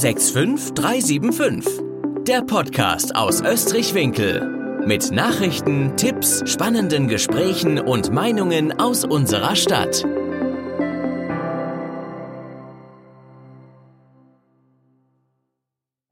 65375. Der Podcast aus Österreich-Winkel. Mit Nachrichten, Tipps, spannenden Gesprächen und Meinungen aus unserer Stadt.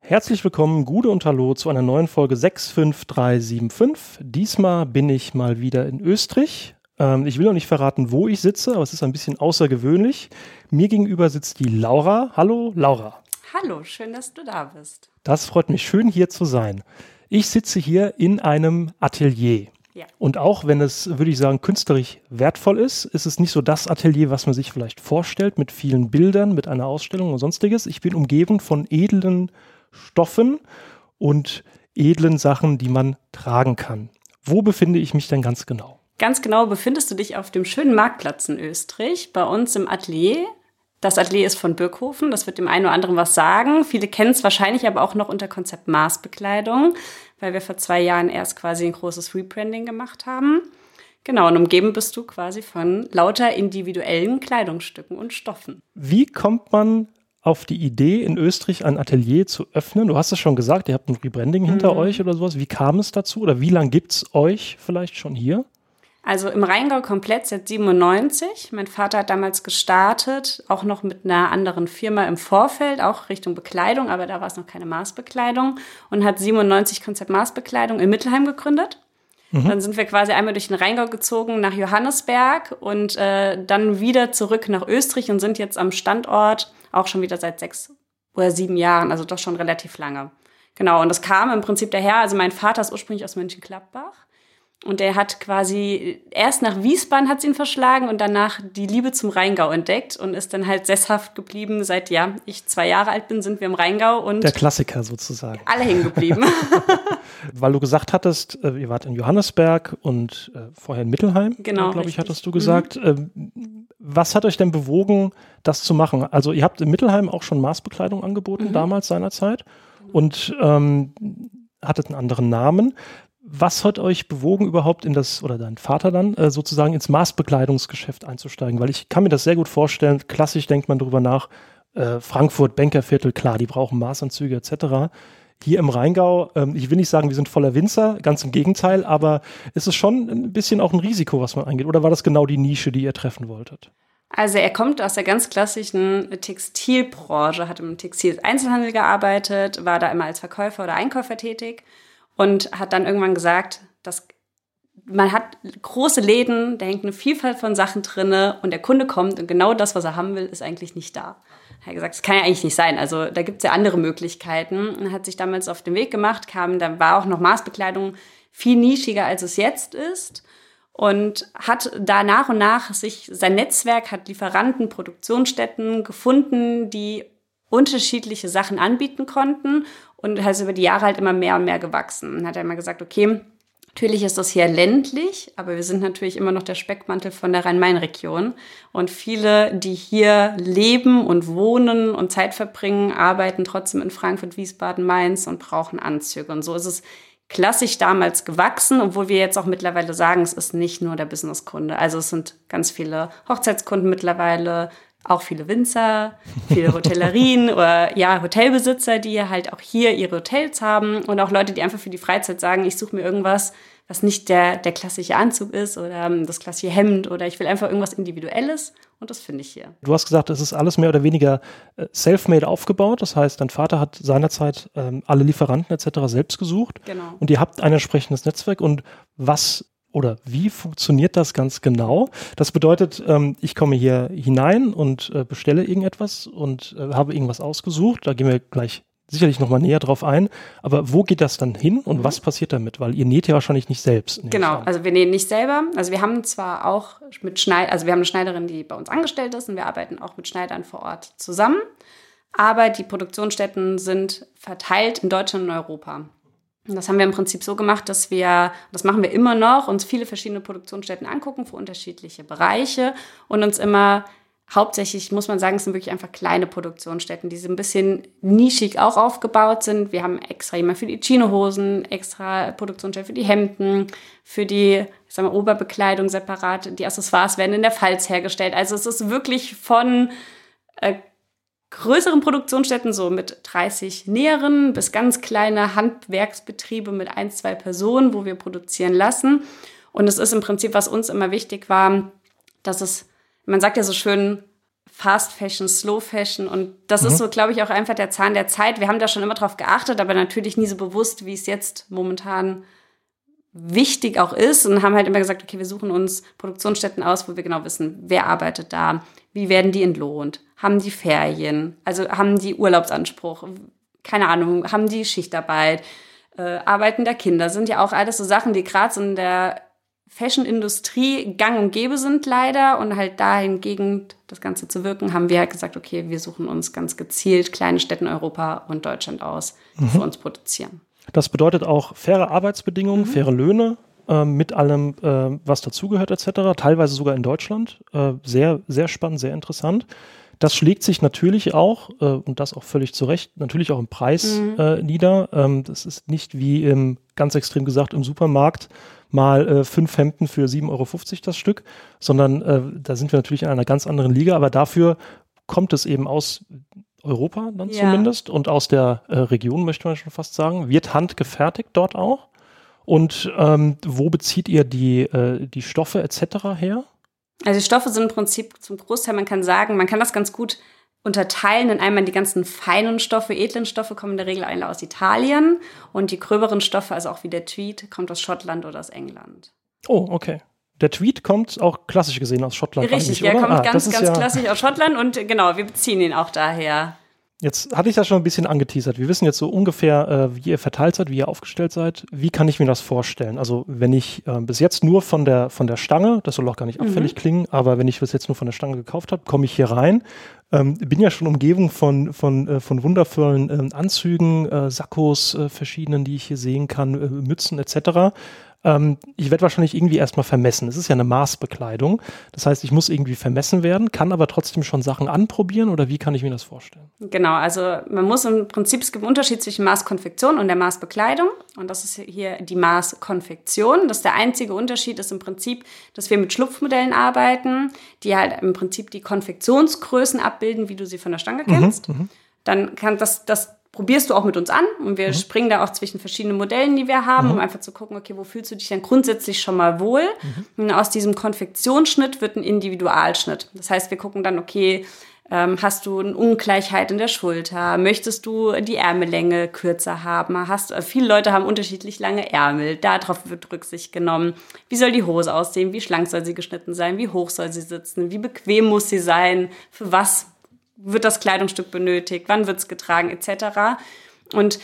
Herzlich willkommen, Gude und Hallo zu einer neuen Folge 65375. Diesmal bin ich mal wieder in Österreich. Ähm, ich will noch nicht verraten, wo ich sitze, aber es ist ein bisschen außergewöhnlich. Mir gegenüber sitzt die Laura. Hallo, Laura. Hallo, schön, dass du da bist. Das freut mich, schön hier zu sein. Ich sitze hier in einem Atelier. Ja. Und auch wenn es, würde ich sagen, künstlerisch wertvoll ist, ist es nicht so das Atelier, was man sich vielleicht vorstellt, mit vielen Bildern, mit einer Ausstellung und sonstiges. Ich bin umgeben von edlen Stoffen und edlen Sachen, die man tragen kann. Wo befinde ich mich denn ganz genau? Ganz genau befindest du dich auf dem schönen Marktplatz in Österreich, bei uns im Atelier. Das Atelier ist von Birkhofen, das wird dem einen oder anderen was sagen. Viele kennen es wahrscheinlich aber auch noch unter Konzept Maßbekleidung, weil wir vor zwei Jahren erst quasi ein großes Rebranding gemacht haben. Genau, und umgeben bist du quasi von lauter individuellen Kleidungsstücken und Stoffen. Wie kommt man auf die Idee, in Österreich ein Atelier zu öffnen? Du hast es schon gesagt, ihr habt ein Rebranding hinter Mhm. euch oder sowas. Wie kam es dazu? Oder wie lange gibt es euch vielleicht schon hier? Also im Rheingau komplett seit 97. Mein Vater hat damals gestartet, auch noch mit einer anderen Firma im Vorfeld, auch Richtung Bekleidung, aber da war es noch keine Maßbekleidung und hat 97 Konzept Maßbekleidung in Mittelheim gegründet. Dann sind wir quasi einmal durch den Rheingau gezogen nach Johannesberg und äh, dann wieder zurück nach Österreich und sind jetzt am Standort auch schon wieder seit sechs oder sieben Jahren, also doch schon relativ lange. Genau, und das kam im Prinzip daher, also mein Vater ist ursprünglich aus Mönchengladbach und er hat quasi erst nach Wiesbaden hat sie ihn verschlagen und danach die Liebe zum Rheingau entdeckt und ist dann halt sesshaft geblieben. Seit ja, ich zwei Jahre alt bin, sind wir im Rheingau und Der Klassiker sozusagen. alle hängen geblieben. Weil du gesagt hattest, äh, ihr wart in Johannesberg und äh, vorher in Mittelheim, Genau, glaube ich, hattest du gesagt. Ähm, was hat euch denn bewogen, das zu machen? Also ihr habt in Mittelheim auch schon Maßbekleidung angeboten, damals seinerzeit, und ähm, hattet einen anderen Namen. Was hat euch bewogen, überhaupt in das, oder dein Vater dann, äh, sozusagen ins Maßbekleidungsgeschäft einzusteigen? Weil ich kann mir das sehr gut vorstellen, klassisch denkt man darüber nach, äh, Frankfurt, Bankerviertel, klar, die brauchen Maßanzüge etc. Hier im Rheingau, ähm, ich will nicht sagen, wir sind voller Winzer, ganz im Gegenteil, aber ist es schon ein bisschen auch ein Risiko, was man eingeht? Oder war das genau die Nische, die ihr treffen wolltet? Also er kommt aus der ganz klassischen Textilbranche, hat im Textil-Einzelhandel gearbeitet, war da immer als Verkäufer oder Einkäufer tätig und hat dann irgendwann gesagt, dass man hat große Läden, da hängt eine Vielfalt von Sachen drinne und der Kunde kommt und genau das, was er haben will, ist eigentlich nicht da. Er hat gesagt, das kann ja eigentlich nicht sein. Also da gibt es ja andere Möglichkeiten. Und hat sich damals auf den Weg gemacht, kam, da war auch noch Maßbekleidung viel nischiger, als es jetzt ist und hat da nach und nach sich sein Netzwerk, hat Lieferanten, Produktionsstätten gefunden, die unterschiedliche Sachen anbieten konnten und hat über die Jahre halt immer mehr und mehr gewachsen. Und hat er immer gesagt, okay, natürlich ist das hier ländlich, aber wir sind natürlich immer noch der Speckmantel von der Rhein-Main-Region. Und viele, die hier leben und wohnen und Zeit verbringen, arbeiten trotzdem in Frankfurt, Wiesbaden, Mainz und brauchen Anzüge. Und so ist es klassisch damals gewachsen, obwohl wir jetzt auch mittlerweile sagen, es ist nicht nur der Businesskunde. Also es sind ganz viele Hochzeitskunden mittlerweile, auch viele Winzer, viele Hotellerien oder ja, Hotelbesitzer, die halt auch hier ihre Hotels haben und auch Leute, die einfach für die Freizeit sagen, ich suche mir irgendwas, was nicht der, der klassische Anzug ist oder ähm, das klassische Hemd oder ich will einfach irgendwas Individuelles und das finde ich hier. Du hast gesagt, es ist alles mehr oder weniger äh, self-made aufgebaut. Das heißt, dein Vater hat seinerzeit ähm, alle Lieferanten etc. selbst gesucht. Genau. Und ihr habt ein entsprechendes Netzwerk. Und was oder wie funktioniert das ganz genau? Das bedeutet, ähm, ich komme hier hinein und äh, bestelle irgendetwas und äh, habe irgendwas ausgesucht. Da gehen wir gleich sicherlich nochmal näher drauf ein. Aber wo geht das dann hin und was passiert damit? Weil ihr näht ja wahrscheinlich nicht selbst. Genau, also wir nähen nicht selber. Also wir haben zwar auch mit Schneid, also wir haben eine Schneiderin, die bei uns angestellt ist und wir arbeiten auch mit Schneidern vor Ort zusammen. Aber die Produktionsstätten sind verteilt in Deutschland und Europa. Und das haben wir im Prinzip so gemacht, dass wir, das machen wir immer noch, uns viele verschiedene Produktionsstätten angucken für unterschiedliche Bereiche und uns immer hauptsächlich, muss man sagen, es sind wirklich einfach kleine Produktionsstätten, die so ein bisschen nischig auch aufgebaut sind. Wir haben extra jemand für die Chinohosen, extra Produktionsstätten für die Hemden, für die ich sag mal, Oberbekleidung separat. Die Accessoires werden in der Pfalz hergestellt. Also es ist wirklich von äh, größeren Produktionsstätten, so mit 30 Näheren, bis ganz kleine Handwerksbetriebe mit ein, zwei Personen, wo wir produzieren lassen. Und es ist im Prinzip, was uns immer wichtig war, dass es, man sagt ja so schön, Fast Fashion, Slow Fashion. Und das mhm. ist so, glaube ich, auch einfach der Zahn der Zeit. Wir haben da schon immer drauf geachtet, aber natürlich nie so bewusst, wie es jetzt momentan wichtig auch ist und haben halt immer gesagt, okay, wir suchen uns Produktionsstätten aus, wo wir genau wissen, wer arbeitet da, wie werden die entlohnt, haben die Ferien, also haben die Urlaubsanspruch, keine Ahnung, haben die Schichtarbeit, äh, Arbeiten der Kinder, sind ja auch alles so Sachen, die gerade so in der Fashion-Industrie gang und gäbe sind leider und halt dahingegen das Ganze zu wirken, haben wir halt gesagt, okay, wir suchen uns ganz gezielt kleine Städte in Europa und Deutschland aus, die mhm. für uns produzieren. Das bedeutet auch faire Arbeitsbedingungen, mhm. faire Löhne, äh, mit allem, äh, was dazugehört etc., teilweise sogar in Deutschland. Äh, sehr, sehr spannend, sehr interessant. Das schlägt sich natürlich auch, äh, und das auch völlig zu Recht, natürlich auch im Preis mhm. äh, nieder. Ähm, das ist nicht wie im, ganz extrem gesagt, im Supermarkt mal äh, fünf Hemden für 7,50 Euro das Stück, sondern da sind wir natürlich in einer ganz anderen Liga, aber dafür kommt es eben aus Europa dann ja. zumindest und aus der äh, Region, möchte man schon fast sagen, wird handgefertigt dort auch. Und ähm, wo bezieht ihr die, äh, die Stoffe etc. her? Also die Stoffe sind im Prinzip zum Großteil, man kann sagen, man kann das ganz gut unterteilen in einmal die ganzen feinen Stoffe, edlen Stoffe kommen in der Regel alle aus Italien und die gröberen Stoffe, also auch wie der Tweed, kommt aus Schottland oder aus England. Oh, okay. Der Tweet kommt auch klassisch gesehen aus Schottland. Richtig, der kommt ah, ganz, ganz ja klassisch aus Schottland und genau, wir beziehen ihn auch daher. Jetzt hatte ich das schon ein bisschen angeteasert. Wir wissen jetzt so ungefähr, äh, wie ihr verteilt seid, wie ihr aufgestellt seid. Wie kann ich mir das vorstellen? Also wenn ich äh, bis jetzt nur von der, von der Stange, das soll auch gar nicht abfällig mhm. klingen, aber wenn ich bis jetzt nur von der Stange gekauft habe, komme ich hier rein. Ähm, bin ja schon umgeben von, von, äh, von wundervollen äh, Anzügen, äh, Sakkos, äh, verschiedenen, die ich hier sehen kann, äh, Mützen etc. Ähm, ich werde wahrscheinlich irgendwie erstmal vermessen. Es ist ja eine Maßbekleidung. Das heißt, ich muss irgendwie vermessen werden, kann aber trotzdem schon Sachen anprobieren oder wie kann ich mir das vorstellen? Genau, also man muss im Prinzip, es gibt einen Unterschied zwischen Maßkonfektion und der Maßbekleidung. Und das ist hier die Maßkonfektion. Das ist der einzige Unterschied, ist im Prinzip, dass wir mit Schlupfmodellen arbeiten, die halt im Prinzip die Konfektionsgrößen abbilden, wie du sie von der Stange kennst. Mhm, mhm. dann kann das, das probierst du auch mit uns an und wir mhm. springen da auch zwischen verschiedenen Modellen, die wir haben, mhm. um einfach zu gucken, okay, wo fühlst du dich denn grundsätzlich schon mal wohl? Mhm. Und aus diesem Konfektionsschnitt wird ein Individualschnitt. Das heißt, wir gucken dann, okay, ähm, hast du eine Ungleichheit in der Schulter? Möchtest du die Ärmellänge kürzer haben? Hast, äh, viele Leute haben unterschiedlich lange Ärmel. Darauf wird Rücksicht genommen. Wie soll die Hose aussehen? Wie schlank soll sie geschnitten sein? Wie hoch soll sie sitzen? Wie bequem muss sie sein? Für was wird das Kleidungsstück benötigt, wann wird es getragen, etc. Und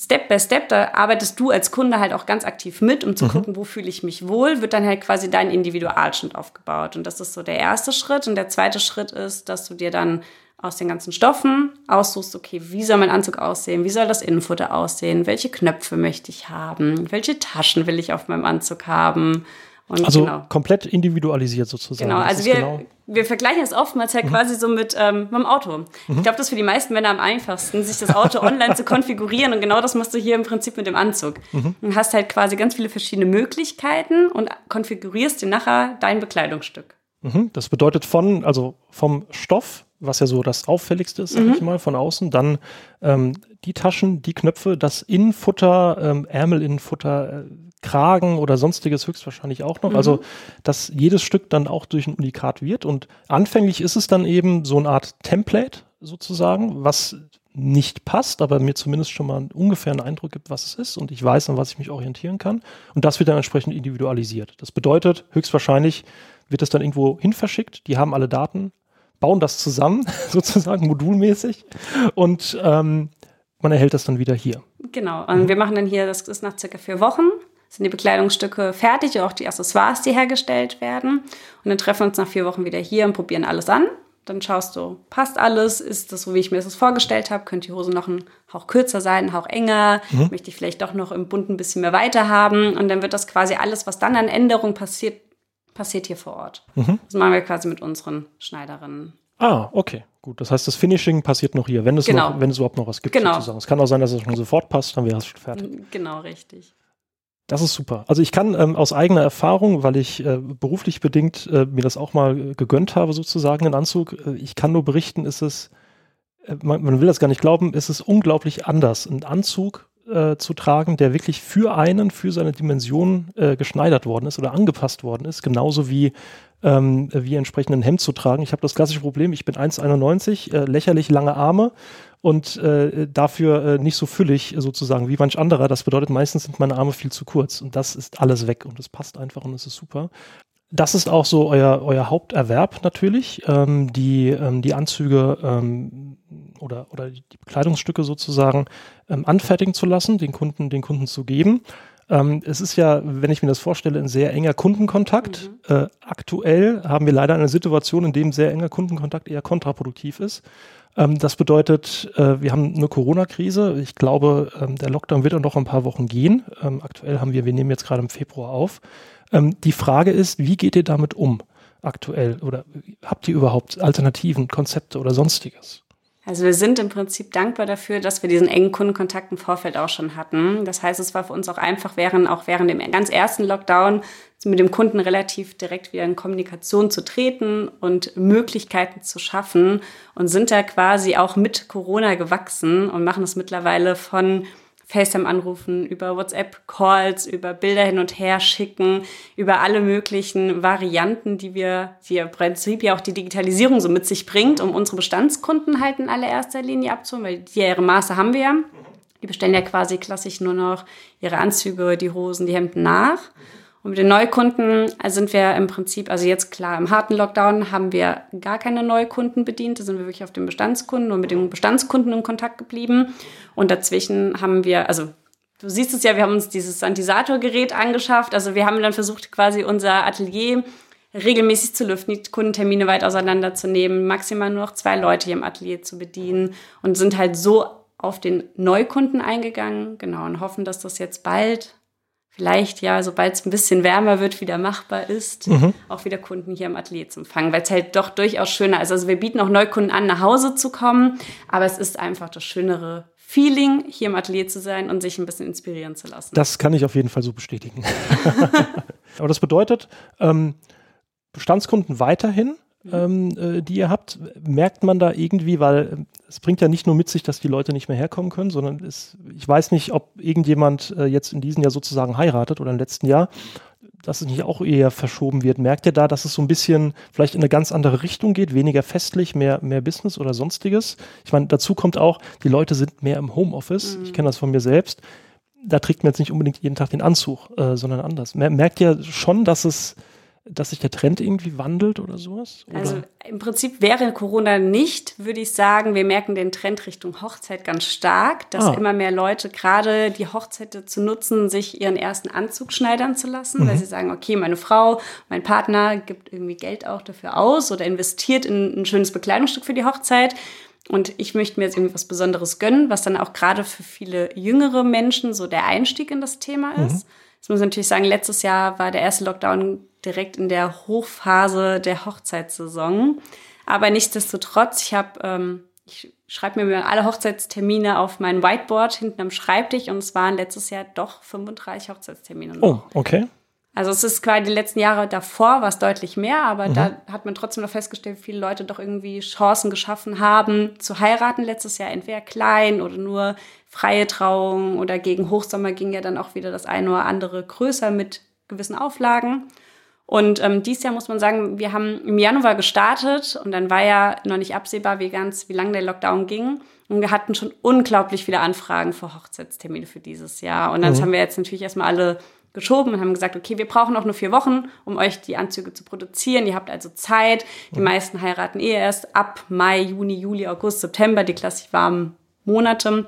Step by Step, da arbeitest du als Kunde halt auch ganz aktiv mit, um zu mhm. gucken, wo fühle ich mich wohl, wird dann halt quasi dein Individualschnitt aufgebaut. Und das ist so der erste Schritt. Und der zweite Schritt ist, dass du dir dann aus den ganzen Stoffen aussuchst, okay, wie soll mein Anzug aussehen, wie soll das Innenfutter aussehen, welche Knöpfe möchte ich haben, welche Taschen will ich auf meinem Anzug haben, und also genau. komplett individualisiert sozusagen. Genau, also wir, genau wir vergleichen es oftmals halt mhm. quasi so mit, ähm, mit dem Auto. Mhm. Ich glaube, das ist für die meisten Männer am einfachsten, sich das Auto online zu konfigurieren. Und genau das machst du hier im Prinzip mit dem Anzug. Mhm. Du hast halt quasi ganz viele verschiedene Möglichkeiten und konfigurierst dir nachher dein Bekleidungsstück. Mhm. Das bedeutet von, also vom Stoff, was ja so das Auffälligste ist, sag mhm. ich mal, von außen, dann ähm, die Taschen, die Knöpfe, das Innenfutter, ähm, Ärmelinnenfutter, äh, Kragen oder sonstiges höchstwahrscheinlich auch noch. Also, mhm. Also, dass jedes Stück dann auch durch ein Unikat wird. Und anfänglich ist es dann eben so eine Art Template sozusagen, was nicht passt, aber mir zumindest schon mal ungefähr einen Eindruck gibt, was es ist und ich weiß, an was ich mich orientieren kann. Und das wird dann entsprechend individualisiert. Das bedeutet, höchstwahrscheinlich wird es dann irgendwo hin verschickt. Die haben alle Daten, bauen das zusammen, sozusagen modulmäßig und ähm, man erhält das dann wieder hier. Genau, und mhm. wir machen dann hier, das ist nach circa vier Wochen, sind die Bekleidungsstücke fertig, auch die Accessoires, die hergestellt werden. Und dann treffen wir uns nach vier Wochen wieder hier und probieren alles an. Dann schaust du, passt alles, ist das so, wie ich mir das vorgestellt habe, könnte die Hose noch ein Hauch kürzer sein, ein Hauch enger, mhm. möchte ich vielleicht doch noch im Bund ein bisschen mehr weiter haben. Und dann wird das quasi alles, was dann an Änderungen passiert, passiert hier vor Ort. Mhm. Das machen wir quasi mit unseren Schneiderinnen. Ah, okay, gut. Das heißt, das Finishing passiert noch hier, wenn es, genau. noch, wenn es überhaupt noch was gibt, genau. sozusagen. Es kann auch sein, dass es schon sofort passt, dann wäre es schon fertig. Genau, richtig. Das ist super. Also ich kann ähm, aus eigener Erfahrung, weil ich äh, beruflich bedingt äh, mir das auch mal gegönnt habe, sozusagen, den Anzug, äh, ich kann nur berichten, ist es äh, man, man, will das gar nicht glauben, es ist unglaublich anders, einen Anzug äh, zu tragen, der wirklich für einen, für seine Dimension äh, geschneidert worden ist oder angepasst worden ist, genauso wie ähm, wie entsprechend ein Hemd zu tragen. Ich habe das klassische Problem, ich bin 1,91, äh, lächerlich lange Arme und äh, dafür äh, nicht so füllig sozusagen wie manch anderer. Das bedeutet, meistens sind meine Arme viel zu kurz und das ist alles weg und es passt einfach und es ist super. Das ist auch so euer, euer Haupterwerb natürlich, ähm, die, ähm, die Anzüge ähm, oder, oder die Bekleidungsstücke sozusagen ähm, anfertigen zu lassen, den Kunden, den Kunden zu geben. Ähm, es ist ja, wenn ich mir das vorstelle, ein sehr enger Kundenkontakt. Mhm. Äh, aktuell haben wir leider eine Situation, in dem sehr enger Kundenkontakt eher kontraproduktiv ist. Ähm, das bedeutet, äh, wir haben eine Corona-Krise. Ich glaube, ähm, der Lockdown wird auch noch ein paar Wochen gehen. Ähm, aktuell haben wir, wir nehmen jetzt gerade im Februar auf. Ähm, die Frage ist, wie geht ihr damit um aktuell? Oder habt ihr überhaupt Alternativen, Konzepte oder sonstiges? Also wir sind im Prinzip dankbar dafür, dass wir diesen engen Kundenkontakt im Vorfeld auch schon hatten. Das heißt, es war für uns auch einfach, während auch während dem ganz ersten Lockdown mit dem Kunden relativ direkt wieder in Kommunikation zu treten und Möglichkeiten zu schaffen und sind da quasi auch mit Corona gewachsen und machen es mittlerweile von FaceTime-Anrufen, über WhatsApp-Calls, über Bilder hin und her schicken, über alle möglichen Varianten, die wir, die im Prinzip ja auch die Digitalisierung so mit sich bringt, um unsere Bestandskunden halt in allererster Linie abzuholen, weil die ihre Maße haben wir ja. Die bestellen ja quasi klassisch nur noch ihre Anzüge, die Hosen, die Hemden nach. Und mit den Neukunden sind wir im Prinzip, also jetzt klar, im harten Lockdown haben wir gar keine Neukunden bedient. Da sind wir wirklich auf den Bestandskunden und mit den Bestandskunden in Kontakt geblieben. Und dazwischen haben wir, also du siehst es ja, wir haben uns dieses Santisatorgerät angeschafft. Also wir haben dann versucht, quasi unser Atelier regelmäßig zu lüften, die Kundentermine weit auseinanderzunehmen, maximal nur noch zwei Leute hier im Atelier zu bedienen und sind halt so auf den Neukunden eingegangen, genau, und hoffen, dass das jetzt bald vielleicht ja, sobald es ein bisschen wärmer wird, wieder machbar ist, mhm. auch wieder Kunden hier im Atelier zu empfangen, weil es halt doch durchaus schöner ist. Also wir bieten auch Neukunden an, nach Hause zu kommen, aber es ist einfach das schönere Feeling, hier im Atelier zu sein und sich ein bisschen inspirieren zu lassen. Das kann ich auf jeden Fall so bestätigen. aber das bedeutet, ähm, Bestandskunden weiterhin, ähm, äh, die ihr habt, merkt man da irgendwie, weil äh, es bringt ja nicht nur mit sich, dass die Leute nicht mehr herkommen können, sondern es, ich weiß nicht, ob irgendjemand äh, jetzt in diesem Jahr sozusagen heiratet oder im letzten Jahr, dass es nicht auch eher verschoben wird. Merkt ihr da, dass es so ein bisschen vielleicht in eine ganz andere Richtung geht, weniger festlich, mehr, mehr Business oder sonstiges? Ich meine, dazu kommt auch, die Leute sind mehr im Homeoffice. Mhm. Ich kenne das von mir selbst. Da trägt man jetzt nicht unbedingt jeden Tag den Anzug, äh, sondern anders. Merkt ihr schon, dass es dass sich der Trend irgendwie wandelt oder sowas? Oder? Also im Prinzip wäre Corona nicht, würde ich sagen, wir merken den Trend Richtung Hochzeit ganz stark, dass ah. immer mehr Leute gerade die Hochzeit dazu nutzen, sich ihren ersten Anzug schneidern zu lassen, mhm. weil sie sagen, okay, meine Frau, mein Partner gibt irgendwie Geld auch dafür aus oder investiert in ein schönes Bekleidungsstück für die Hochzeit. Und ich möchte mir jetzt irgendwie was Besonderes gönnen, was dann auch gerade für viele jüngere Menschen so der Einstieg in das Thema ist. Mhm. Jetzt muss ich natürlich sagen, letztes Jahr war der erste Lockdown direkt in der Hochphase der Hochzeitssaison. Aber nichtsdestotrotz, ich habe, ähm, ich schreibe mir alle Hochzeitstermine auf mein Whiteboard hinten am Schreibtisch und es waren letztes Jahr doch 35 Hochzeitstermine. Noch. Oh, okay. Also es ist quasi die letzten Jahre davor war es deutlich mehr, aber mhm. da hat man trotzdem noch festgestellt, viele Leute doch irgendwie Chancen geschaffen haben zu heiraten letztes Jahr, entweder klein oder nur freie Trauung oder gegen Hochsommer ging ja dann auch wieder das eine oder andere größer mit gewissen Auflagen. Und ähm, dieses Jahr muss man sagen, wir haben im Januar gestartet und dann war ja noch nicht absehbar, wie ganz, wie lange der Lockdown ging. Und wir hatten schon unglaublich viele Anfragen für Hochzeitstermine für dieses Jahr. Und dann mhm. haben wir jetzt natürlich erstmal alle geschoben und haben gesagt, okay, wir brauchen auch nur vier Wochen, um euch die Anzüge zu produzieren. Ihr habt also Zeit. Die mhm. meisten heiraten eh erst ab Mai, Juni, Juli, August, September, die klassisch warmen Monate.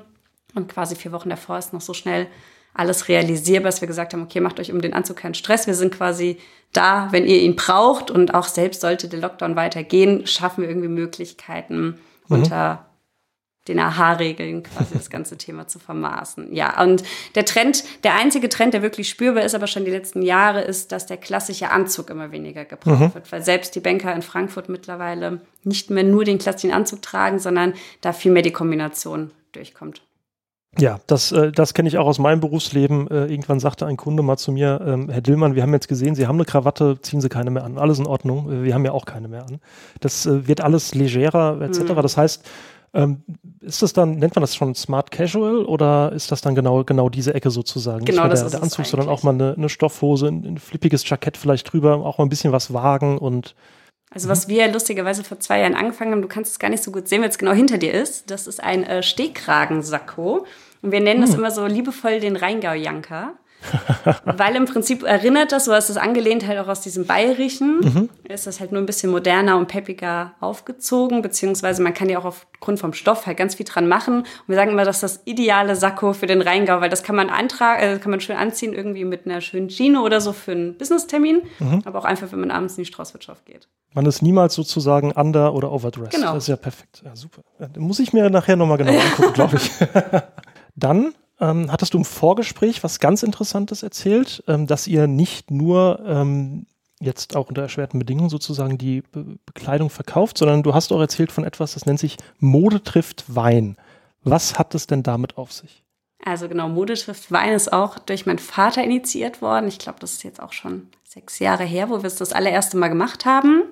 Und quasi vier Wochen davor ist noch so schnell alles realisierbar, dass wir gesagt haben, okay, macht euch um den Anzug keinen Stress. Wir sind quasi da, wenn ihr ihn braucht. Und auch selbst sollte der Lockdown weitergehen, schaffen wir irgendwie Möglichkeiten mhm. unter den AHA-Regeln quasi das ganze Thema zu vermaßen. Ja, und der Trend, der einzige Trend, der wirklich spürbar ist, aber schon die letzten Jahre, ist, dass der klassische Anzug immer weniger gebraucht mhm. wird, weil selbst die Banker in Frankfurt mittlerweile nicht mehr nur den klassischen Anzug tragen, sondern da viel mehr die Kombination durchkommt. Ja, das, äh, das kenne ich auch aus meinem Berufsleben. Äh, irgendwann sagte ein Kunde mal zu mir, ähm, Herr Dillmann, wir haben jetzt gesehen, Sie haben eine Krawatte, ziehen Sie keine mehr an. Alles in Ordnung, äh, wir haben ja auch keine mehr an. Das wird alles legerer etc. Mhm. Das heißt, Ähm, ist das dann, nennt man das schon Smart Casual oder ist das dann genau, genau diese Ecke sozusagen? Genau, das der, ist der Anzug, sondern auch mal eine, eine Stoffhose, ein, ein flippiges Jackett vielleicht drüber, auch mal ein bisschen was wagen und also was wir lustigerweise vor zwei Jahren angefangen haben, du kannst es gar nicht so gut sehen, weil es genau hinter dir ist. Das ist ein äh, Stehkragensacko. Und wir nennen das hm. immer so liebevoll den Rheingau-Janker. Weil im Prinzip erinnert das, so ist es angelehnt halt auch aus diesem Bayerischen, mhm. ist das halt nur ein bisschen moderner und peppiger aufgezogen, beziehungsweise man kann ja auch aufgrund vom Stoff halt ganz viel dran machen. Und wir sagen immer, das ist das ideale Sakko für den Rheingau, weil das kann man antragen, äh, kann man schön anziehen, irgendwie mit einer schönen Gino oder so für einen Business-Termin, mhm. aber auch einfach, wenn man abends in die Straußwirtschaft geht. Man ist niemals sozusagen under- oder overdressed. Genau. Das ist ja perfekt. Ja, super. Muss ich mir nachher nochmal genau angucken, glaube ich. Dann ähm, hattest du im Vorgespräch was ganz Interessantes erzählt, ähm, dass ihr nicht nur ähm, jetzt auch unter erschwerten Bedingungen sozusagen die Be Bekleidung verkauft, sondern du hast auch erzählt von etwas, das nennt sich Mode trifft Wein. Was hat es denn damit auf sich? Also genau, Mode trifft Wein ist auch durch meinen Vater initiiert worden. Ich glaube, das ist jetzt auch schon sechs Jahre her, wo wir es das allererste Mal gemacht haben.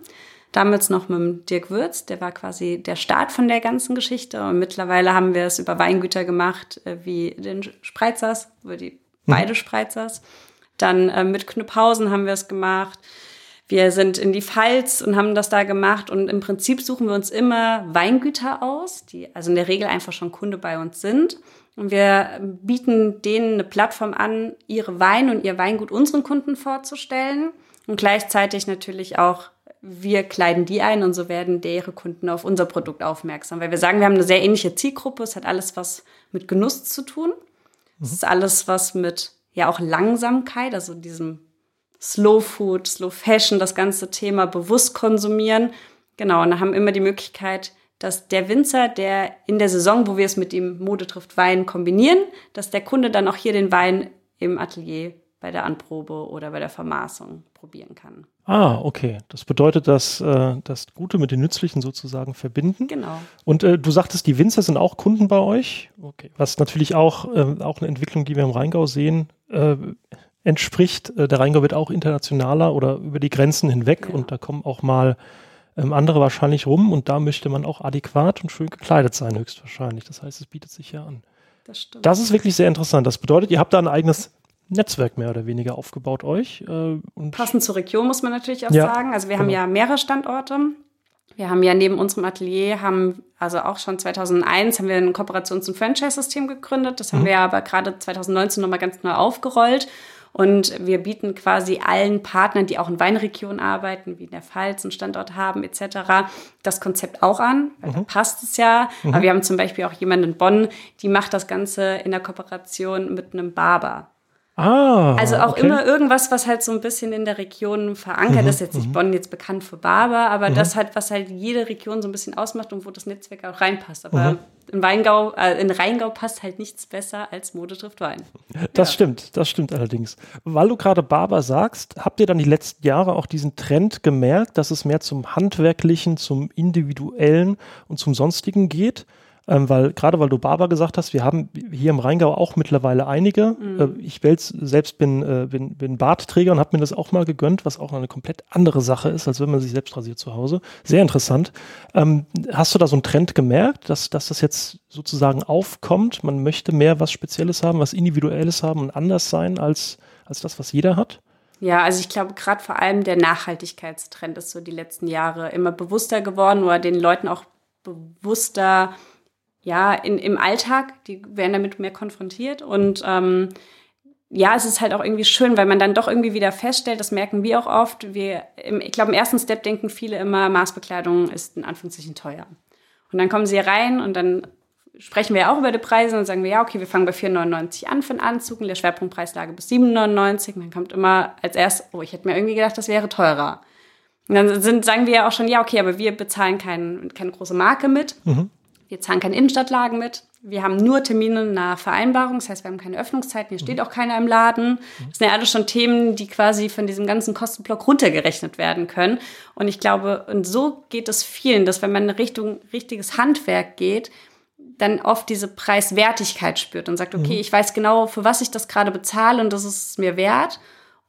Damals noch mit dem Dirk Würz, der war quasi der Start von der ganzen Geschichte. Und mittlerweile haben wir es über Weingüter gemacht, äh, wie den Spreizers, über die mhm. beide Spreizers. Dann äh, mit Knüpphausen haben wir es gemacht. Wir sind in die Pfalz und haben das da gemacht. Und im Prinzip suchen wir uns immer Weingüter aus, die also in der Regel einfach schon Kunde bei uns sind. Und wir bieten denen eine Plattform an, ihre Wein und ihr Weingut unseren Kunden vorzustellen. Und gleichzeitig natürlich auch wir kleiden die ein und so werden deren Kunden auf unser Produkt aufmerksam. Weil wir sagen, wir haben eine sehr ähnliche Zielgruppe. Es hat alles was mit Genuss zu tun. Mhm. Es ist alles was mit ja auch Langsamkeit, also diesem Slow Food, Slow Fashion, das ganze Thema bewusst konsumieren. Genau, und haben immer die Möglichkeit, dass der Winzer, der in der Saison, wo wir es mit dem Mode trifft Wein kombinieren, dass der Kunde dann auch hier den Wein im Atelier bei der Anprobe oder bei der Vermaßung probieren kann. Ah, okay. Das bedeutet, dass äh, das Gute mit den Nützlichen sozusagen verbinden. Genau. Und äh, du sagtest, die Winzer sind auch Kunden bei euch. Okay. Was natürlich auch, äh, auch eine Entwicklung, die wir im Rheingau sehen, äh, entspricht. Äh, der Rheingau wird auch internationaler oder über die Grenzen hinweg ja. und da kommen auch mal ähm, andere wahrscheinlich rum und da möchte man auch adäquat und schön gekleidet sein, höchstwahrscheinlich. Das heißt, es bietet sich ja an. Das stimmt. Das ist wirklich sehr interessant. Das bedeutet, ihr habt da ein eigenes Netzwerk mehr oder weniger aufgebaut euch. Äh, Passend zur Region muss man natürlich auch ja, sagen. Also wir genau. haben ja mehrere Standorte. Wir haben ja neben unserem Atelier, haben also auch schon 2001 haben wir ein Kooperations- und Franchise-System gegründet. Das haben mhm. wir aber gerade 2019 nochmal ganz neu aufgerollt. Und wir bieten quasi allen Partnern, die auch in Weinregionen arbeiten, wie in der Pfalz einen Standort haben etc., das Konzept auch an, weil mhm. da passt es ja. Mhm. Aber wir haben zum Beispiel auch jemanden in Bonn, die macht das Ganze in der Kooperation mit einem Barber. Ah, also auch okay. immer irgendwas, was halt so ein bisschen in der Region verankert mhm, ist. Jetzt nicht mhm. Bonn jetzt bekannt für Barber, aber mhm. das halt, was halt jede Region so ein bisschen ausmacht und wo das Netzwerk auch reinpasst. Aber mhm. in Weingau, äh, in Rheingau passt halt nichts besser als Mode trifft Wein. Das ja. stimmt, das stimmt allerdings. Weil du gerade Barber sagst, habt ihr dann die letzten Jahre auch diesen Trend gemerkt, dass es mehr zum Handwerklichen, zum Individuellen und zum Sonstigen geht? Ähm, weil gerade weil du Barber gesagt hast, wir haben hier im Rheingau auch mittlerweile einige. Mhm. Äh, ich selbst bin, äh, bin, bin Bartträger und habe mir das auch mal gegönnt, was auch eine komplett andere Sache ist, als wenn man sich selbst rasiert zu Hause. Sehr interessant. Ähm, hast du da so einen Trend gemerkt, dass, dass das jetzt sozusagen aufkommt? Man möchte mehr was Spezielles haben, was Individuelles haben und anders sein als, als das, was jeder hat? Ja, also ich glaube, gerade vor allem der Nachhaltigkeitstrend ist so die letzten Jahre immer bewusster geworden oder den Leuten auch bewusster ja, in, im Alltag, die werden damit mehr konfrontiert und ähm, ja, es ist halt auch irgendwie schön, weil man dann doch irgendwie wieder feststellt, das merken wir auch oft. Wir, im, ich glaube, im ersten Step denken viele immer, Maßbekleidung ist in Anführungszeichen teuer. Und dann kommen sie rein und dann sprechen wir auch über die Preise und sagen wir, ja, okay, wir fangen bei 4,99 an für einen Anzug und der Schwerpunktpreislage bis 7,99. Und dann kommt immer als erst, oh, ich hätte mir irgendwie gedacht, das wäre teurer. Und dann sind, sagen wir ja auch schon, ja, okay, aber wir bezahlen kein, keine große Marke mit. Mhm. Wir zahlen keine Innenstadtlagen mit. Wir haben nur Termine nach Vereinbarung, das heißt, wir haben keine Öffnungszeiten, hier steht mhm. auch keiner im Laden. Das sind ja alles schon Themen, die quasi von diesem ganzen Kostenblock runtergerechnet werden können. Und ich glaube, und so geht es vielen, dass wenn man in Richtung richtiges Handwerk geht, dann oft diese Preiswertigkeit spürt und sagt, okay, mhm. ich weiß genau, für was ich das gerade bezahle und das ist mir wert.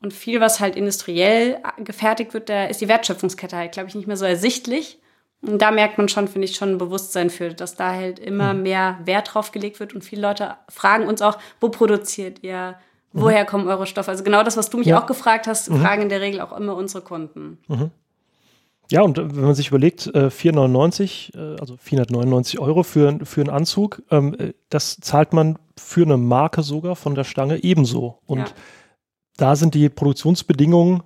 Und viel, was halt industriell gefertigt wird, da ist die Wertschöpfungskette halt, glaube ich, nicht mehr so ersichtlich. Und da merkt man schon, finde ich, schon ein Bewusstsein für, dass da halt immer mhm. mehr Wert drauf gelegt wird und viele Leute fragen uns auch, wo produziert ihr? Woher mhm. kommen eure Stoffe? Also genau das, was du mich ja. auch gefragt hast, mhm. fragen in der Regel auch immer unsere Kunden. Mhm. Ja, und wenn man sich überlegt, äh, 4,99, äh, also 499 Euro für, für einen Anzug, ähm, äh, das zahlt man für eine Marke sogar von der Stange ebenso. Und ja. da sind die Produktionsbedingungen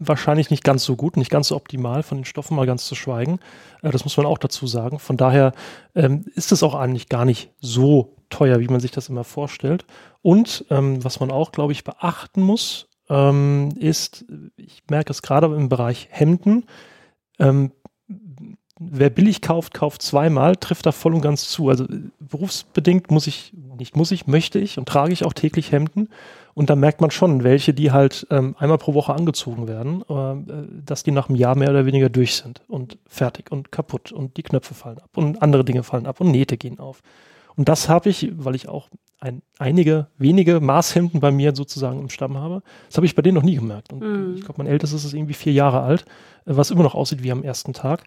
wahrscheinlich nicht ganz so gut, nicht ganz so optimal, von den Stoffen mal ganz zu schweigen. Äh, das muss man auch dazu sagen. Von daher ähm, ist es auch eigentlich gar nicht so teuer, wie man sich das immer vorstellt. Und ähm, was man auch, glaube ich, beachten muss, ähm, ist, ich merke es gerade im Bereich Hemden, wer billig kauft, kauft zweimal, trifft da voll und ganz zu. Also berufsbedingt muss ich, nicht muss ich, möchte ich und trage ich auch täglich Hemden. Und da merkt man schon, welche, die halt ähm, einmal pro Woche angezogen werden, äh, dass die nach einem Jahr mehr oder weniger durch sind und fertig und kaputt und die Knöpfe fallen ab und andere Dinge fallen ab und Nähte gehen auf. Und das habe ich, weil ich auch ein, einige wenige Maßhemden bei mir sozusagen im Stamm habe, das habe ich bei denen noch nie gemerkt. Und mm. ich glaube, mein ältestes ist irgendwie vier Jahre alt, äh, was immer noch aussieht wie am ersten Tag.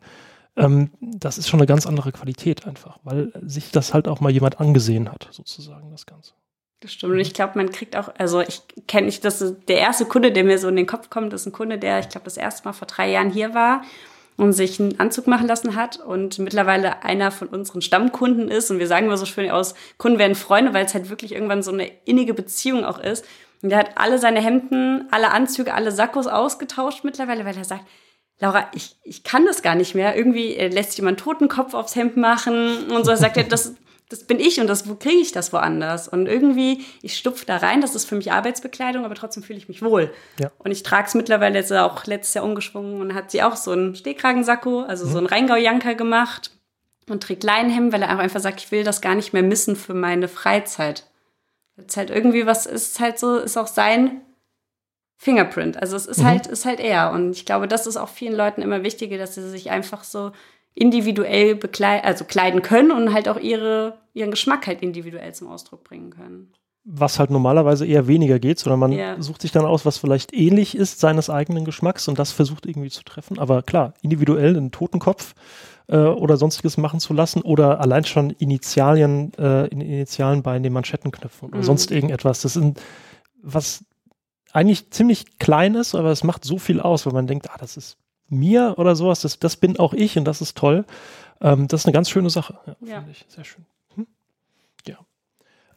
Ähm, das ist schon eine ganz andere Qualität einfach, weil sich das halt auch mal jemand angesehen hat, sozusagen, das Ganze. Das stimmt. Und ich glaube, man kriegt auch, also ich kenne nicht, das ist der erste Kunde, der mir so in den Kopf kommt, ist ein Kunde, der, ich glaube, das erste Mal vor drei Jahren hier war und sich einen Anzug machen lassen hat und mittlerweile einer von unseren Stammkunden ist. Und wir sagen immer so schön aus, Kunden werden Freunde, weil es halt wirklich irgendwann so eine innige Beziehung auch ist. Und der hat alle seine Hemden, alle Anzüge, alle Sakkos ausgetauscht mittlerweile, weil er sagt, Laura, ich, ich kann das gar nicht mehr. Irgendwie lässt sich jemand Totenkopf aufs Hemd machen und so. Er sagt das, das bin ich und das, wo kriege ich das woanders? Und irgendwie, ich stupfe da rein, das ist für mich Arbeitsbekleidung, aber trotzdem fühle ich mich wohl. Ja. Und ich trage es mittlerweile jetzt auch letztes Jahr umgeschwungen und hat sie auch so einen Stehkragensacko, also mhm. so einen Rheingau-Janker gemacht und trägt Leinenhemd, weil er auch einfach sagt, ich will das gar nicht mehr missen für meine Freizeit. Jetzt halt irgendwie was ist halt so, ist auch sein Fingerprint. Also es ist mhm. halt, ist halt er. Und ich glaube, das ist auch vielen Leuten immer wichtiger, dass sie sich einfach so individuell bekleiden, also kleiden können und halt auch ihre, ihren Geschmack halt individuell zum Ausdruck bringen können. Was halt normalerweise eher weniger geht, sondern man ja. sucht sich dann aus, was vielleicht ähnlich ist seines eigenen Geschmacks und das versucht irgendwie zu treffen. Aber klar, individuell einen Totenkopf äh, oder sonstiges machen zu lassen oder allein schon Initialien, äh, Initialen bei den Manschettenknöpfen oder mhm. sonst irgendetwas. Das sind was eigentlich ziemlich klein ist, aber es macht so viel aus, weil man denkt, ah, das ist mir oder sowas, das, das bin auch ich und das ist toll. Ähm, das ist eine ganz schöne Sache, ja, ja. finde ich. Sehr schön. Hm? Ja.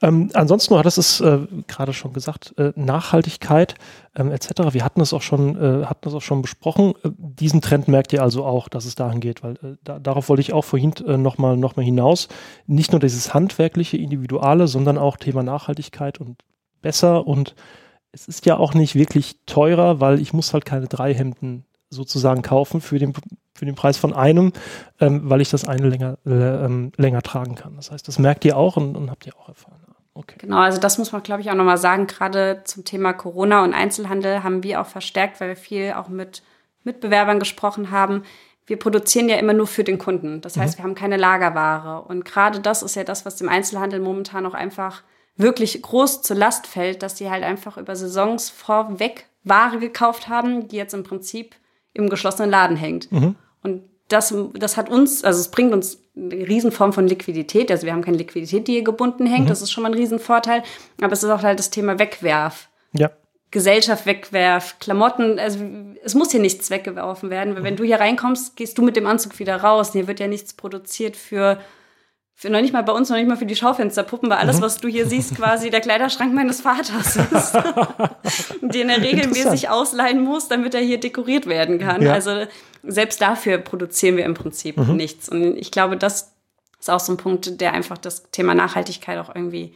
Ähm, ansonsten, du hattest es äh, gerade schon gesagt, äh, Nachhaltigkeit ähm, etc. Wir hatten es auch schon, äh, hatten es auch schon besprochen. Äh, diesen Trend merkt ihr also auch, dass es dahin geht, weil äh, da, darauf wollte ich auch vorhin äh, nochmal noch mal hinaus. Nicht nur dieses handwerkliche, individuelle, sondern auch Thema Nachhaltigkeit und besser und es ist ja auch nicht wirklich teurer, weil ich muss halt keine drei Hemden sozusagen kaufen für den, für den Preis von einem, ähm, weil ich das eine länger, äh, länger tragen kann. Das heißt, das merkt ihr auch und, und habt ihr auch erfahren. Okay. Genau, also das muss man, glaube ich, auch nochmal sagen. Gerade zum Thema Corona und Einzelhandel haben wir auch verstärkt, weil wir viel auch mit Mitbewerbern gesprochen haben. Wir produzieren ja immer nur für den Kunden. Das heißt, mhm. wir haben keine Lagerware. Und gerade das ist ja das, was dem Einzelhandel momentan auch einfach wirklich groß zur Last fällt, dass die halt einfach über Saisons vorweg Ware gekauft haben, die jetzt im Prinzip im geschlossenen Laden hängt. Mhm. Und das, das hat uns, also es bringt uns eine Riesenform von Liquidität. Also wir haben keine Liquidität, die hier gebunden hängt. Mhm. Das ist schon mal ein Riesenvorteil. Aber es ist auch halt das Thema Wegwerf. Ja. Gesellschaft wegwerf, Klamotten, also es muss hier nichts weggeworfen werden, weil wenn du hier reinkommst, gehst du mit dem Anzug wieder raus. Hier wird ja nichts produziert für für noch nicht mal bei uns, noch nicht mal für die Schaufensterpuppen, weil alles, mhm. was du hier siehst, quasi der Kleiderschrank meines Vaters ist. den er regelmäßig ausleihen muss, damit er hier dekoriert werden kann. Ja. Also selbst dafür produzieren wir im Prinzip mhm. nichts. Und ich glaube, das ist auch so ein Punkt, der einfach das Thema Nachhaltigkeit auch irgendwie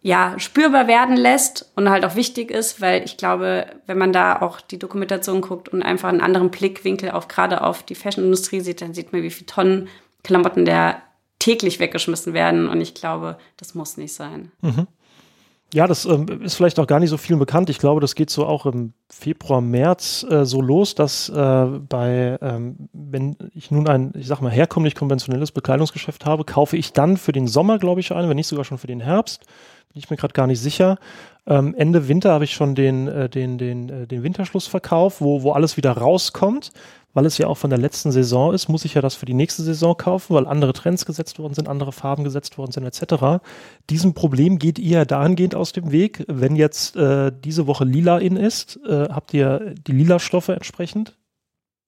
ja, spürbar werden lässt und halt auch wichtig ist, weil ich glaube, wenn man da auch die Dokumentation guckt und einfach einen anderen Blickwinkel auf gerade auf die Fashionindustrie sieht, dann sieht man, wie viele Tonnen Klamotten der täglich weggeschmissen werden. Und ich glaube, das muss nicht sein. Mhm. Ja, das ähm, ist vielleicht auch gar nicht so viel bekannt. Ich glaube, das geht so auch im Februar, März äh, so los, dass äh, bei, ähm, wenn ich nun ein, ich sag mal, herkömmlich konventionelles Bekleidungsgeschäft habe, kaufe ich dann für den Sommer, glaube ich, ein, wenn nicht sogar schon für den Herbst. Bin ich mir gerade gar nicht sicher. Ähm, Ende Winter habe ich schon den, äh, den, den, äh, den Winterschlussverkauf, wo, wo alles wieder rauskommt weil es ja auch von der letzten Saison ist, muss ich ja das für die nächste Saison kaufen, weil andere Trends gesetzt worden sind, andere Farben gesetzt worden sind, etc. Diesem Problem geht ihr dahingehend aus dem Weg, wenn jetzt äh, diese Woche lila in ist, äh, habt ihr die lila Stoffe entsprechend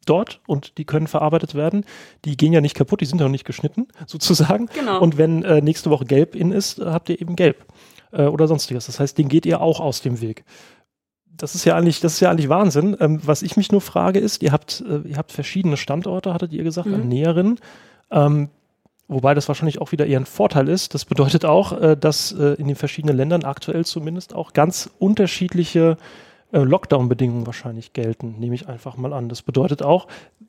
dort und die können verarbeitet werden. Die gehen ja nicht kaputt, die sind ja noch nicht geschnitten, sozusagen. Genau. Und wenn äh, nächste Woche gelb in ist, habt ihr eben gelb äh, oder sonstiges. Das heißt, den geht ihr auch aus dem Weg das ist ja eigentlich, das ist ja eigentlich Wahnsinn. Ähm, was ich mich nur frage ist, ihr habt, äh, ihr habt verschiedene Standorte, hattet ihr gesagt, mhm. an Näherinnen. Ähm, wobei das wahrscheinlich auch wieder eher ein Vorteil ist. Das bedeutet auch, äh, dass äh, in den verschiedenen Ländern aktuell zumindest auch ganz unterschiedliche Lockdown-Bedingungen wahrscheinlich gelten, nehme ich einfach mal an. Das bedeutet auch,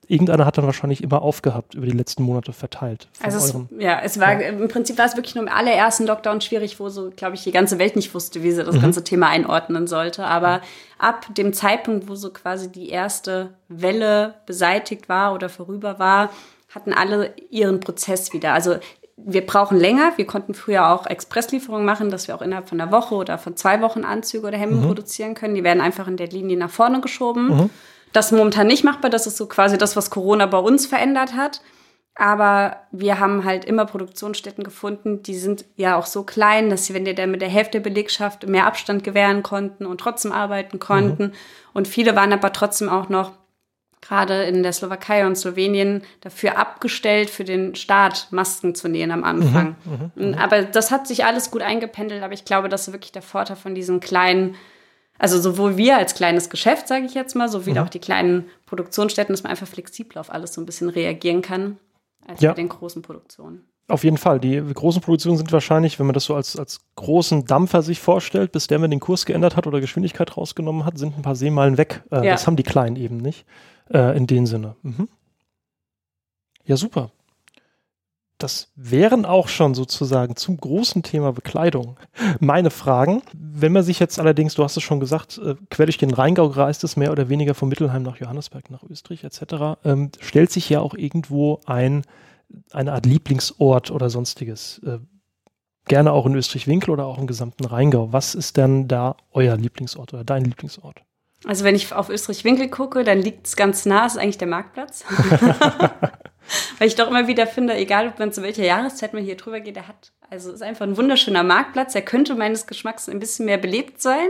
irgendeiner hat dann wahrscheinlich immer aufgehabt über die letzten Monate verteilt. Also es, ja, es war ja. im Prinzip war es wirklich nur im allerersten Lockdown schwierig, wo so, glaube ich, die ganze Welt nicht wusste, wie sie das mhm. ganze Thema einordnen sollte. Aber ab dem Zeitpunkt, wo so quasi die erste Welle beseitigt war oder vorüber war, hatten alle ihren Prozess wieder. Also wir brauchen länger. Wir konnten früher auch Expresslieferungen machen, dass wir auch innerhalb von einer Woche oder von zwei Wochen Anzüge oder Hemden mhm. produzieren können. Die werden einfach in der Linie nach vorne geschoben. Mhm. Das ist momentan nicht machbar. Das ist so quasi das, was Corona bei uns verändert hat. Aber wir haben halt immer Produktionsstätten gefunden, die sind ja auch so klein, dass sie, wenn die dann mit der Hälfte der Belegschaft mehr Abstand gewähren konnten und trotzdem arbeiten konnten. Mhm. Und viele waren aber trotzdem auch noch gerade in der Slowakei und Slowenien dafür abgestellt, für den Staat Masken zu nähen am Anfang. Mhm, mh, mh. Aber das hat sich alles gut eingependelt, aber ich glaube, das ist wirklich der Vorteil von diesen kleinen, also sowohl wir als kleines Geschäft, sage ich jetzt mal, sowie mhm. auch die kleinen Produktionsstätten, dass man einfach flexibel auf alles so ein bisschen reagieren kann, als ja. bei den großen Produktionen. Auf jeden Fall. Die großen Produktionen sind wahrscheinlich, wenn man das so als, als großen Dampfer sich vorstellt, bis der mir den Kurs geändert hat oder Geschwindigkeit rausgenommen hat, sind ein paar Seemeilen weg. Äh, ja. Das haben die Kleinen eben nicht. Äh, in dem Sinne. Mhm. Ja, super. Das wären auch schon sozusagen zum großen Thema Bekleidung meine Fragen. Wenn man sich jetzt allerdings, du hast es schon gesagt, äh, quer durch den Rheingau reist es mehr oder weniger von Mittelheim nach Johannesberg, nach Österreich etc., ähm, stellt sich ja auch irgendwo ein, eine Art Lieblingsort oder sonstiges. Äh, gerne auch in Österreich-Winkel oder auch im gesamten Rheingau. Was ist denn da euer Lieblingsort oder dein Lieblingsort? Also wenn ich auf Österreich-Winkel gucke, dann liegt es ganz nah, ist eigentlich der Marktplatz. Weil ich doch immer wieder finde, egal ob man zu welcher Jahreszeit man hier drüber geht, der hat, also ist einfach ein wunderschöner Marktplatz. Der könnte meines Geschmacks ein bisschen mehr belebt sein.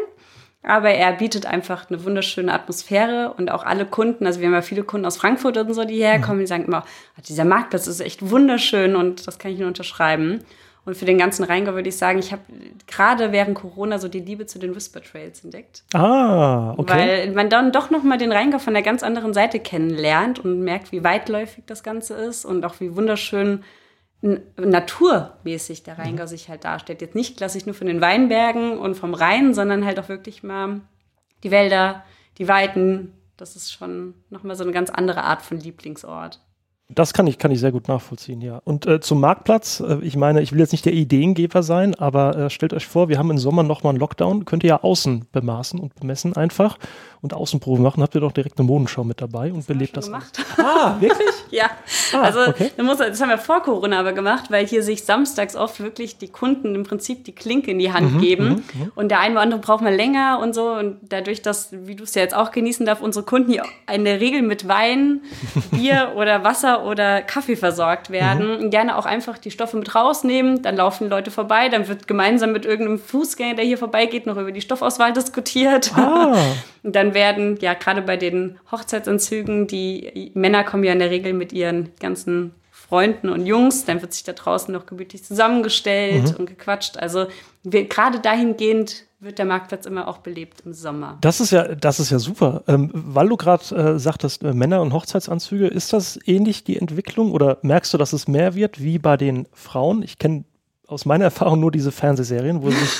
Aber er bietet einfach eine wunderschöne Atmosphäre und auch alle Kunden, also wir haben ja viele Kunden aus Frankfurt und so, die hierher kommen, die sagen immer, oh, dieser Marktplatz ist echt wunderschön und das kann ich nur unterschreiben. Und für den ganzen Rheingau würde ich sagen, ich habe gerade während Corona so die Liebe zu den Whisper Trails entdeckt. Ah, okay. Weil man dann doch nochmal den Rheingau von der ganz anderen Seite kennenlernt und merkt, wie weitläufig das Ganze ist und auch wie wunderschön naturmäßig der Rheingau mhm. sich halt darstellt. Jetzt nicht klassisch nur von den Weinbergen und vom Rhein, sondern halt auch wirklich mal die Wälder, die Weiten. Das ist schon nochmal so eine ganz andere Art von Lieblingsort. Das kann ich, kann ich sehr gut nachvollziehen, ja. Und äh, zum Marktplatz, äh, ich meine, ich will jetzt nicht der Ideengeber sein, aber äh, stellt euch vor, wir haben im Sommer nochmal einen Lockdown, könnt ihr ja außen bemaßen und bemessen einfach und Außenproben machen, habt ihr doch direkt eine Modenschau mit dabei und das belebt das. Gemacht. Ah, wirklich? ja. Ah, also okay. das haben wir vor Corona aber gemacht, weil hier sich samstags oft wirklich die Kunden im Prinzip die Klinke in die Hand mhm, geben. Mhm, mhm. und der eine oder andere braucht mal länger und so. Und dadurch, dass, wie du es ja jetzt auch genießen darf, unsere Kunden hier in der Regel mit Wein, Bier oder Wasser oder Kaffee versorgt werden, mhm. gerne auch einfach die Stoffe mit rausnehmen. Dann laufen Leute vorbei, dann wird gemeinsam mit irgendeinem Fußgänger, der hier vorbeigeht, noch über die Stoffauswahl diskutiert. Ah. Und dann werden, ja, gerade bei den Hochzeitsanzügen, die Männer kommen ja in der Regel mit ihren ganzen Freunden und Jungs, dann wird sich da draußen noch gemütlich zusammengestellt mhm. und gequatscht. Also gerade dahingehend wird der Marktplatz immer auch belebt im Sommer. Das ist ja, das ist ja super. Ähm, weil du gerade äh, sagtest, äh, Männer- und Hochzeitsanzüge, ist das ähnlich die Entwicklung oder merkst du, dass es mehr wird wie bei den Frauen? Ich kenne aus meiner Erfahrung nur diese Fernsehserien, wo sich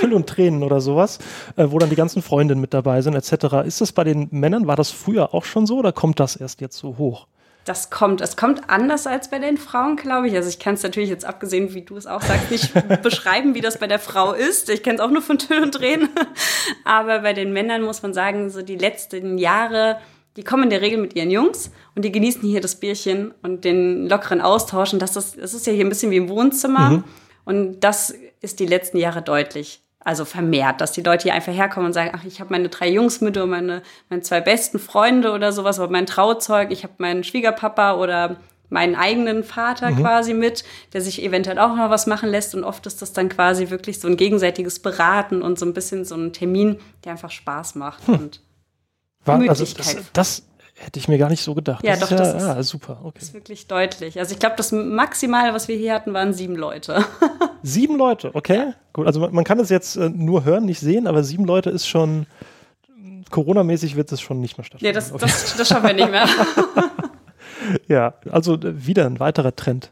Tüll und Tränen oder sowas, äh, wo dann die ganzen Freundinnen mit dabei sind, etc. Ist das bei den Männern, war das früher auch schon so oder kommt das erst jetzt so hoch? Das kommt, es kommt anders als bei den Frauen, glaube ich. Also ich kann es natürlich jetzt abgesehen, wie du es auch sagst, nicht beschreiben, wie das bei der Frau ist. Ich kenne es auch nur von Tüll und Tränen. Aber bei den Männern muss man sagen, so die letzten Jahre, die kommen in der Regel mit ihren Jungs und die genießen hier das Bierchen und den lockeren Austausch. Und das ist, das ist ja hier ein bisschen wie im Wohnzimmer. Mhm. Und das ist die letzten Jahre deutlich also vermehrt, dass die Leute hier einfach herkommen und sagen, ach, ich habe meine drei Jungs mit oder meine, meine zwei besten Freunde oder sowas, oder mein Trauzeug, ich habe meinen Schwiegerpapa oder meinen eigenen Vater mhm. quasi mit, der sich eventuell auch noch was machen lässt. Und oft ist das dann quasi wirklich so ein gegenseitiges Beraten und so ein bisschen so ein Termin, der einfach Spaß macht. Hm. Und War, also das, das, hätte ich mir gar nicht so gedacht. Ja, das doch, ist das ja, ist, ah, super. Okay. ist wirklich deutlich. Also ich glaube, das Maximale, was wir hier hatten, waren sieben Leute. sieben Leute, okay. Ja. Gut, also man, man kann es jetzt äh, nur hören, nicht sehen, aber sieben Leute ist schon, Corona-mäßig wird es schon nicht mehr stattfinden. Ja, das, okay. das, das schaffen wir nicht mehr. ja, also äh, wieder ein weiterer Trend.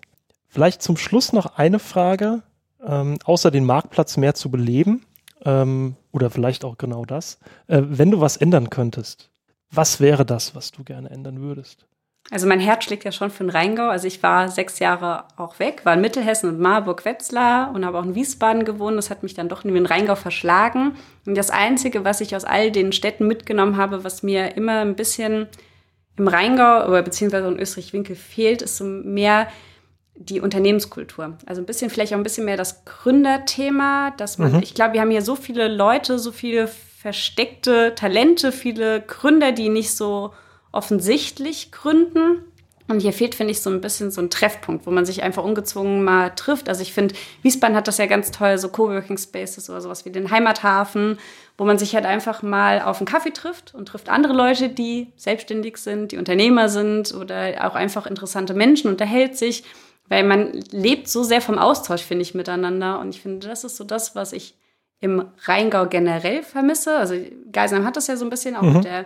Vielleicht zum Schluss noch eine Frage, ähm, außer den Marktplatz mehr zu beleben, ähm, oder vielleicht auch genau das. Äh, wenn du was ändern könntest, was wäre das, was du gerne ändern würdest? Also mein Herz schlägt ja schon für den Rheingau. Also ich war sechs Jahre auch weg, war in Mittelhessen und Marburg-Wetzlar und habe auch in Wiesbaden gewohnt. Das hat mich dann doch in den Rheingau verschlagen. Und das Einzige, was ich aus all den Städten mitgenommen habe, was mir immer ein bisschen im Rheingau oder beziehungsweise in Österreich-Winkel fehlt, ist so mehr die Unternehmenskultur. Also ein bisschen, vielleicht auch ein bisschen mehr das Gründerthema, dass man, mhm. ich glaube, wir haben hier so viele Leute, so viele versteckte Talente, viele Gründer, die nicht so offensichtlich gründen. Und hier fehlt, finde ich, so ein bisschen so ein Treffpunkt, wo man sich einfach ungezwungen mal trifft. Also ich finde, Wiesbaden hat das ja ganz toll, so Coworking Spaces oder sowas wie den Heimathafen, wo man sich halt einfach mal auf einen Kaffee trifft und trifft andere Leute, die selbstständig sind, die Unternehmer sind oder auch einfach interessante Menschen, unterhält sich, weil man lebt so sehr vom Austausch, finde ich, miteinander. Und ich finde, das ist so das, was ich im Rheingau generell vermisse. Also Geisenheim hat das ja so ein bisschen auch mhm. mit der,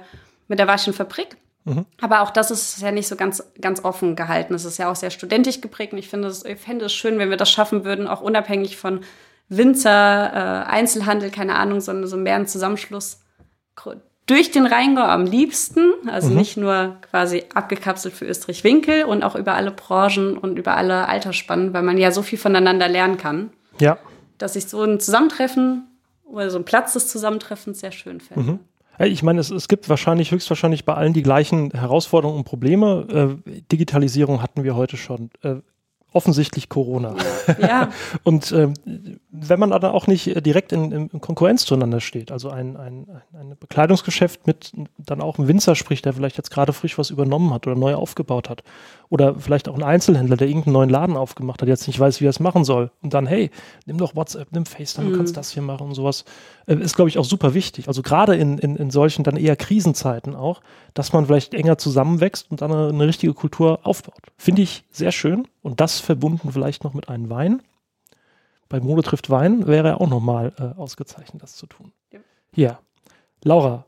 mit der Waschen Fabrik. Mhm. Aber auch das ist ja nicht so ganz, ganz offen gehalten. Es ist ja auch sehr studentisch geprägt. Und ich finde es, ich fände es schön, wenn wir das schaffen würden, auch unabhängig von Winzer, äh, Einzelhandel, keine Ahnung, sondern so mehr ein Zusammenschluss durch den Rheingau am liebsten. Also mhm. nicht nur quasi abgekapselt für Österreich-Winkel und auch über alle Branchen und über alle Altersspannen, weil man ja so viel voneinander lernen kann. Ja. Dass ich so ein Zusammentreffen oder so ein Platz des Zusammentreffens sehr schön finde. Mhm. Ich meine, es, es gibt wahrscheinlich, höchstwahrscheinlich bei allen die gleichen Herausforderungen und Probleme. Äh, Digitalisierung hatten wir heute schon. Äh, offensichtlich Corona. Ja. und ähm, wenn man dann auch nicht direkt in, in, Konkurrenz zueinander steht, also ein, ein, ein Bekleidungsgeschäft mit dann auch einem Winzer spricht, der vielleicht jetzt gerade frisch was übernommen hat oder neu aufgebaut hat, oder vielleicht auch ein Einzelhändler, der irgendeinen neuen Laden aufgemacht hat, jetzt nicht weiß, wie er es machen soll, und dann, hey, nimm doch WhatsApp, nimm FaceTime, mhm. du kannst das hier machen und sowas, äh, ist, glaube ich, auch super wichtig. Also gerade in, in, in solchen dann eher Krisenzeiten auch, dass man vielleicht enger zusammenwächst und dann eine, eine richtige Kultur aufbaut. Finde ich sehr schön und das verbunden vielleicht noch mit einem Wein. Bei Mode trifft Wein wäre auch nochmal äh, ausgezeichnet, das zu tun. Ja. ja. Laura,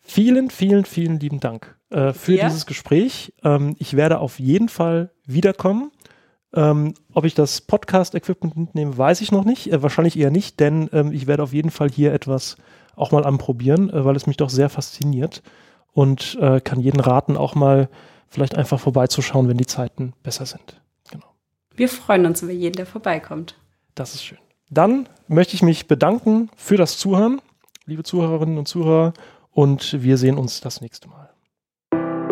vielen, vielen, vielen lieben Dank äh, für ja. dieses Gespräch. Ähm, ich werde auf jeden Fall wiederkommen. Ähm, ob ich das Podcast-Equipment mitnehme, weiß ich noch nicht. Äh, wahrscheinlich eher nicht, denn ähm, ich werde auf jeden Fall hier etwas auch mal anprobieren, äh, weil es mich doch sehr fasziniert und äh, kann jeden raten, auch mal vielleicht einfach vorbeizuschauen, wenn die Zeiten besser sind. Wir freuen uns über jeden, der vorbeikommt. Das ist schön. Dann möchte ich mich bedanken für das Zuhören, liebe Zuhörerinnen und Zuhörer, und wir sehen uns das nächste Mal.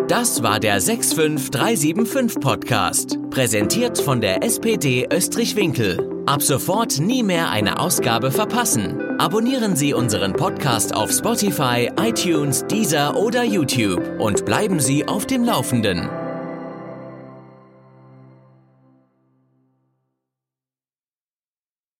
Das war der 65375 Podcast, präsentiert von der SPD Österreich-Winkel. Ab sofort nie mehr eine Ausgabe verpassen. Abonnieren Sie unseren Podcast auf Spotify, iTunes, Deezer oder YouTube und bleiben Sie auf dem Laufenden.